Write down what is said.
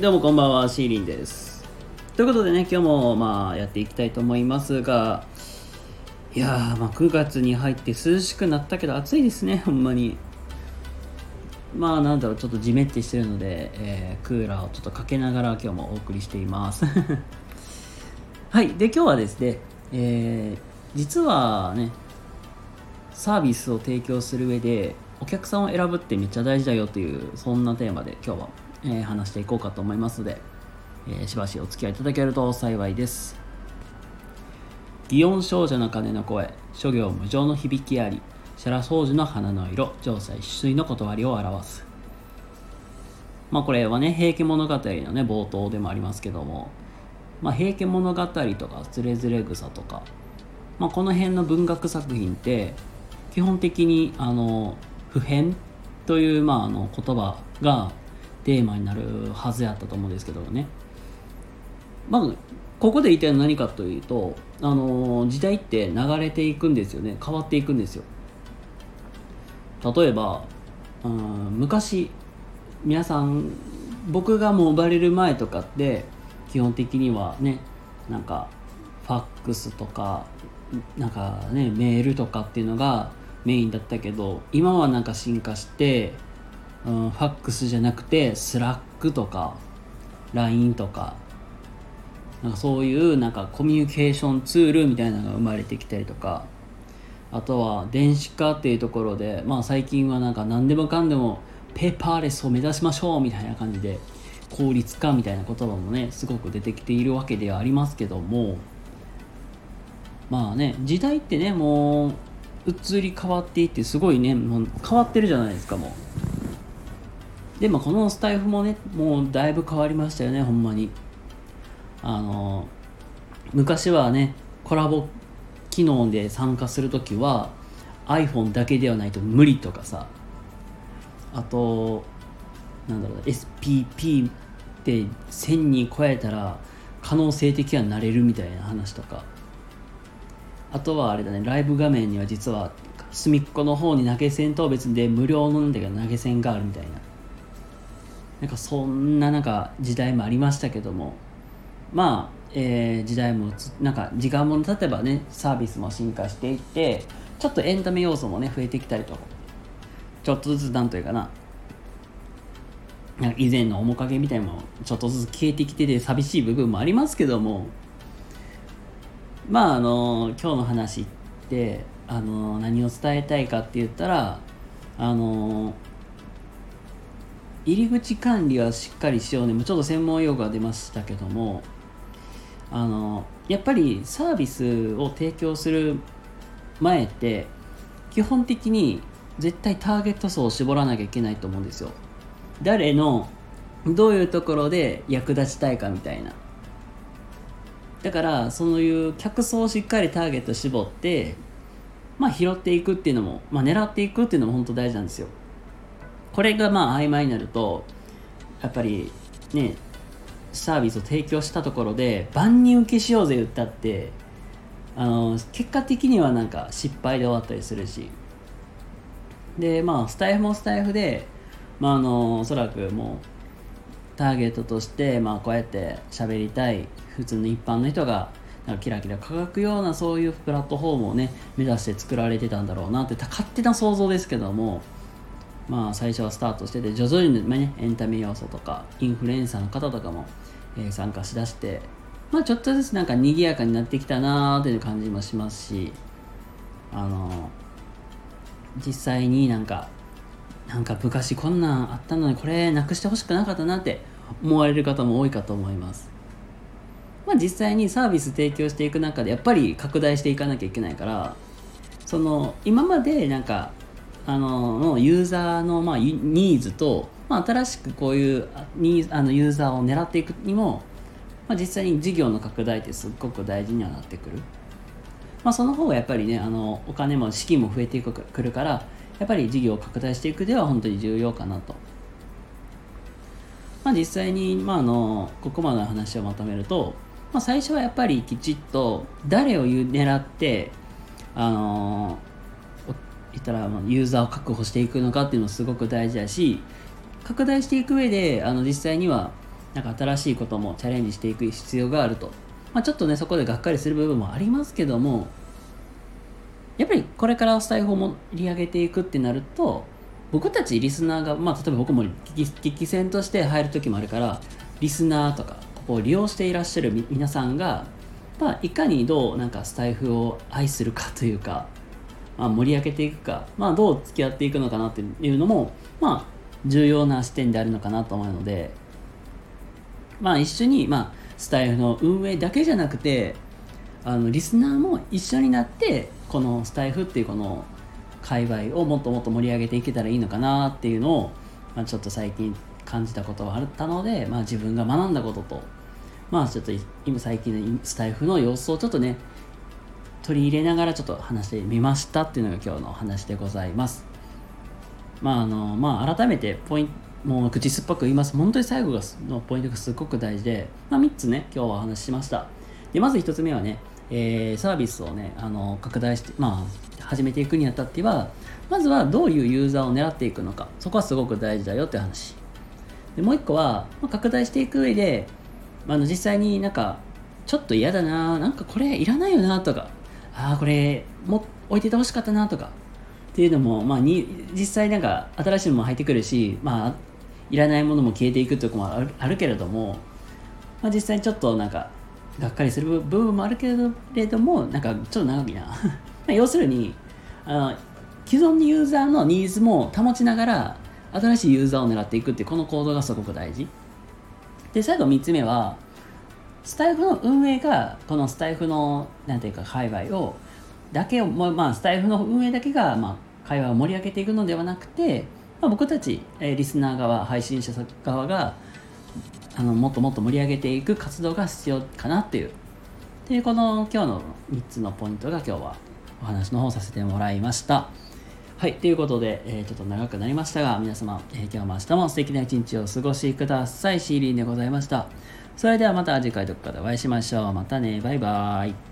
どうもこんばんは、シーリンです。ということでね、今日もまあやっていきたいと思いますが、いやー、まあ9月に入って涼しくなったけど暑いですね、ほんまに。まあなんだろう、ちょっとじめってしてるので、えー、クーラーをちょっとかけながら今日もお送りしています。はい、で今日はですね、えー、実はね、サービスを提供する上でお客さんを選ぶってめっちゃ大事だよというそんなテーマで今日は、えー、話していこうかと思いますので、えー、しばしお付き合いいただけると幸いです。祇園少女の鐘の声諸行無常の響きありシャラ掃除の花の色城西取水の断りを表す。まあこれはね平家物語のね冒頭でもありますけどもまあ、平家物語とかつれづれ草とか、まあ、この辺の文学作品って基本的にあの普遍という、まあ、あの言葉がテーマになるはずやったと思うんですけどね。まずここで言いたいのは何かというとあの時代って流れていくんですよね。変わっていくんですよ。例えば、うん、昔皆さん僕がもう生まれる前とかって基本的にはねなんかファックスとかなんかねメールとかっていうのがメインだったけど今はなんか進化して、うん、ファックスじゃなくてスラックとか LINE とかなんかそういうなんかコミュニケーションツールみたいなのが生まれてきたりとかあとは電子化っていうところでまあ最近はなんか何でもかんでもペーパーレスを目指しましょうみたいな感じで効率化みたいな言葉もねすごく出てきているわけではありますけどもまあね時代ってねもう移り変わっていってすごいねもう変わってるじゃないですかもう。でもこのスタイフもねもうだいぶ変わりましたよねほんまに。あの昔はねコラボ機能で参加するときは iPhone だけではないと無理とかさ。あとなんだろう SPP って1000人超えたら可能性的にはなれるみたいな話とか。あとはあれだねライブ画面には実は隅っこの方に投げ銭と別で無料のんだけど投げ銭があるみたいな。なんかそんななんか時代もありましたけども。まあ、えー、時代もなんか時間も経てばねサービスも進化していってちょっとエンタメ要素もね増えてきたりと。ちょっとずつなんというかな。なんか以前の面影みたいなのもちょっとずつ消えてきてて寂しい部分もありますけども。まああの今日の話ってあの何を伝えたいかって言ったらあの入り口管理はしっかりしようね。ちょっと専門用語が出ましたけども。あのやっぱりサービスを提供する前って基本的に絶対ターゲット層を絞らなきゃいけないと思うんですよ。誰のどういうところで役立ちたいかみたいな。だからそういう客層をしっかりターゲット絞ってまあ拾っていくっていうのも、まあ、狙っていくっていうのも本当大事なんですよ。これがまあ曖昧になるとやっぱりねサービスを提供したところで万人受けしようぜ言ったってあの結果的にはなんか失敗で終わったりするし。でまあスタイフもスタイフでまああのおそらくもうターゲットとして、まあ、こうやって喋りたい普通の一般の人がなんかキラキラ輝くようなそういうプラットフォームをね目指して作られてたんだろうなって勝手な想像ですけども。まあ最初はスタートしてて徐々にねエンタメ要素とかインフルエンサーの方とかも、えー、参加しだしてまあちょっとずつなんか賑やかになってきたなーっていう感じもしますしあの実際になんかなんか昔こんなんあったのにこれなくしてほしくなかったなって思われる方も多いかと思います。まあ、実際にサービス提供していく中でやっぱり拡大していかなきゃいけないからその今までなんかあのユーザーのまあニーズと、まあ、新しくこういうニーあのユーザーを狙っていくにも、まあ、実際に事業の拡大ってすっごく大事にはなってくる、まあ、その方がやっぱりねあのお金も資金も増えてくるからやっぱり事業を拡大していくでは本当に重要かなと。まあ、実際に、まあ、あのここまでの話をまとめると、まあ、最初はやっぱりきちっと誰を狙ってあの言ったらユーザーを確保していくのかっていうのすごく大事だし拡大していく上であの実際にはなんか新しいこともチャレンジしていく必要があると、まあ、ちょっとねそこでがっかりする部分もありますけどもやっぱりこれからスタイフを盛り上げていくってなると僕たちリスナーが、まあ、例えば僕も聞き戦として入る時もあるからリスナーとかここを利用していらっしゃる皆さんが、まあ、いかにどうなんかスタイフを愛するかというか、まあ、盛り上げていくか、まあ、どう付き合っていくのかなっていうのも、まあ、重要な視点であるのかなと思うので、まあ、一緒に、まあ、スタイフの運営だけじゃなくてあのリスナーも一緒になってこのスタイフっていうこの界隈をもっともっと盛り上げていけたらいいのかなっていうのを、まあ、ちょっと最近感じたことがあったので、まあ、自分が学んだことと、まあ、ちょっと今最近のスタイフの様子をちょっとね取り入れながらちょっと話してみましたっていうのが今日の話でございます。まああのまあ、改めてポイントもう口酸っぱく言います。本当に最後のポイントがすごく大事で、まあ、3つね、今日はお話ししました。で、まず1つ目はね、えー、サービスをね、あの拡大して、まあ、始めていくにあたっては、まずはどういうユーザーを狙っていくのか、そこはすごく大事だよって話。でもう1個は、まあ、拡大していく上で、まあの実際になんか、ちょっと嫌だな、なんかこれいらないよなとか、ああ、これも置いててほしかったなとか、っていうのも、まあ、に実際なんか新しいのも入ってくるし、まあ、いらないものも消えていくというこもあるあるけれども、まあ、実際ちょっとなんかがっかりする部分もあるけれどもなんかちょっと長いな。要するにあの既存のユーザーのニーズも保ちながら新しいユーザーを狙っていくってこの行動がすごく大事。で最後3つ目はスタイフの運営がこのスタイフのなんていうか界隈をだけをまあスタイフの運営だけがまあ会話を盛り上げていくのではなくてまあ、僕たち、えー、リスナー側配信者側があのもっともっと盛り上げていく活動が必要かなっていう。でこの今日の3つのポイントが今日はお話の方させてもらいました。はいということで、えー、ちょっと長くなりましたが皆様、えー、今日も明日も素敵な一日を過ごしください。シーリンでございました。それではまた次回どこかでお会いしましょう。またね。バイバーイ。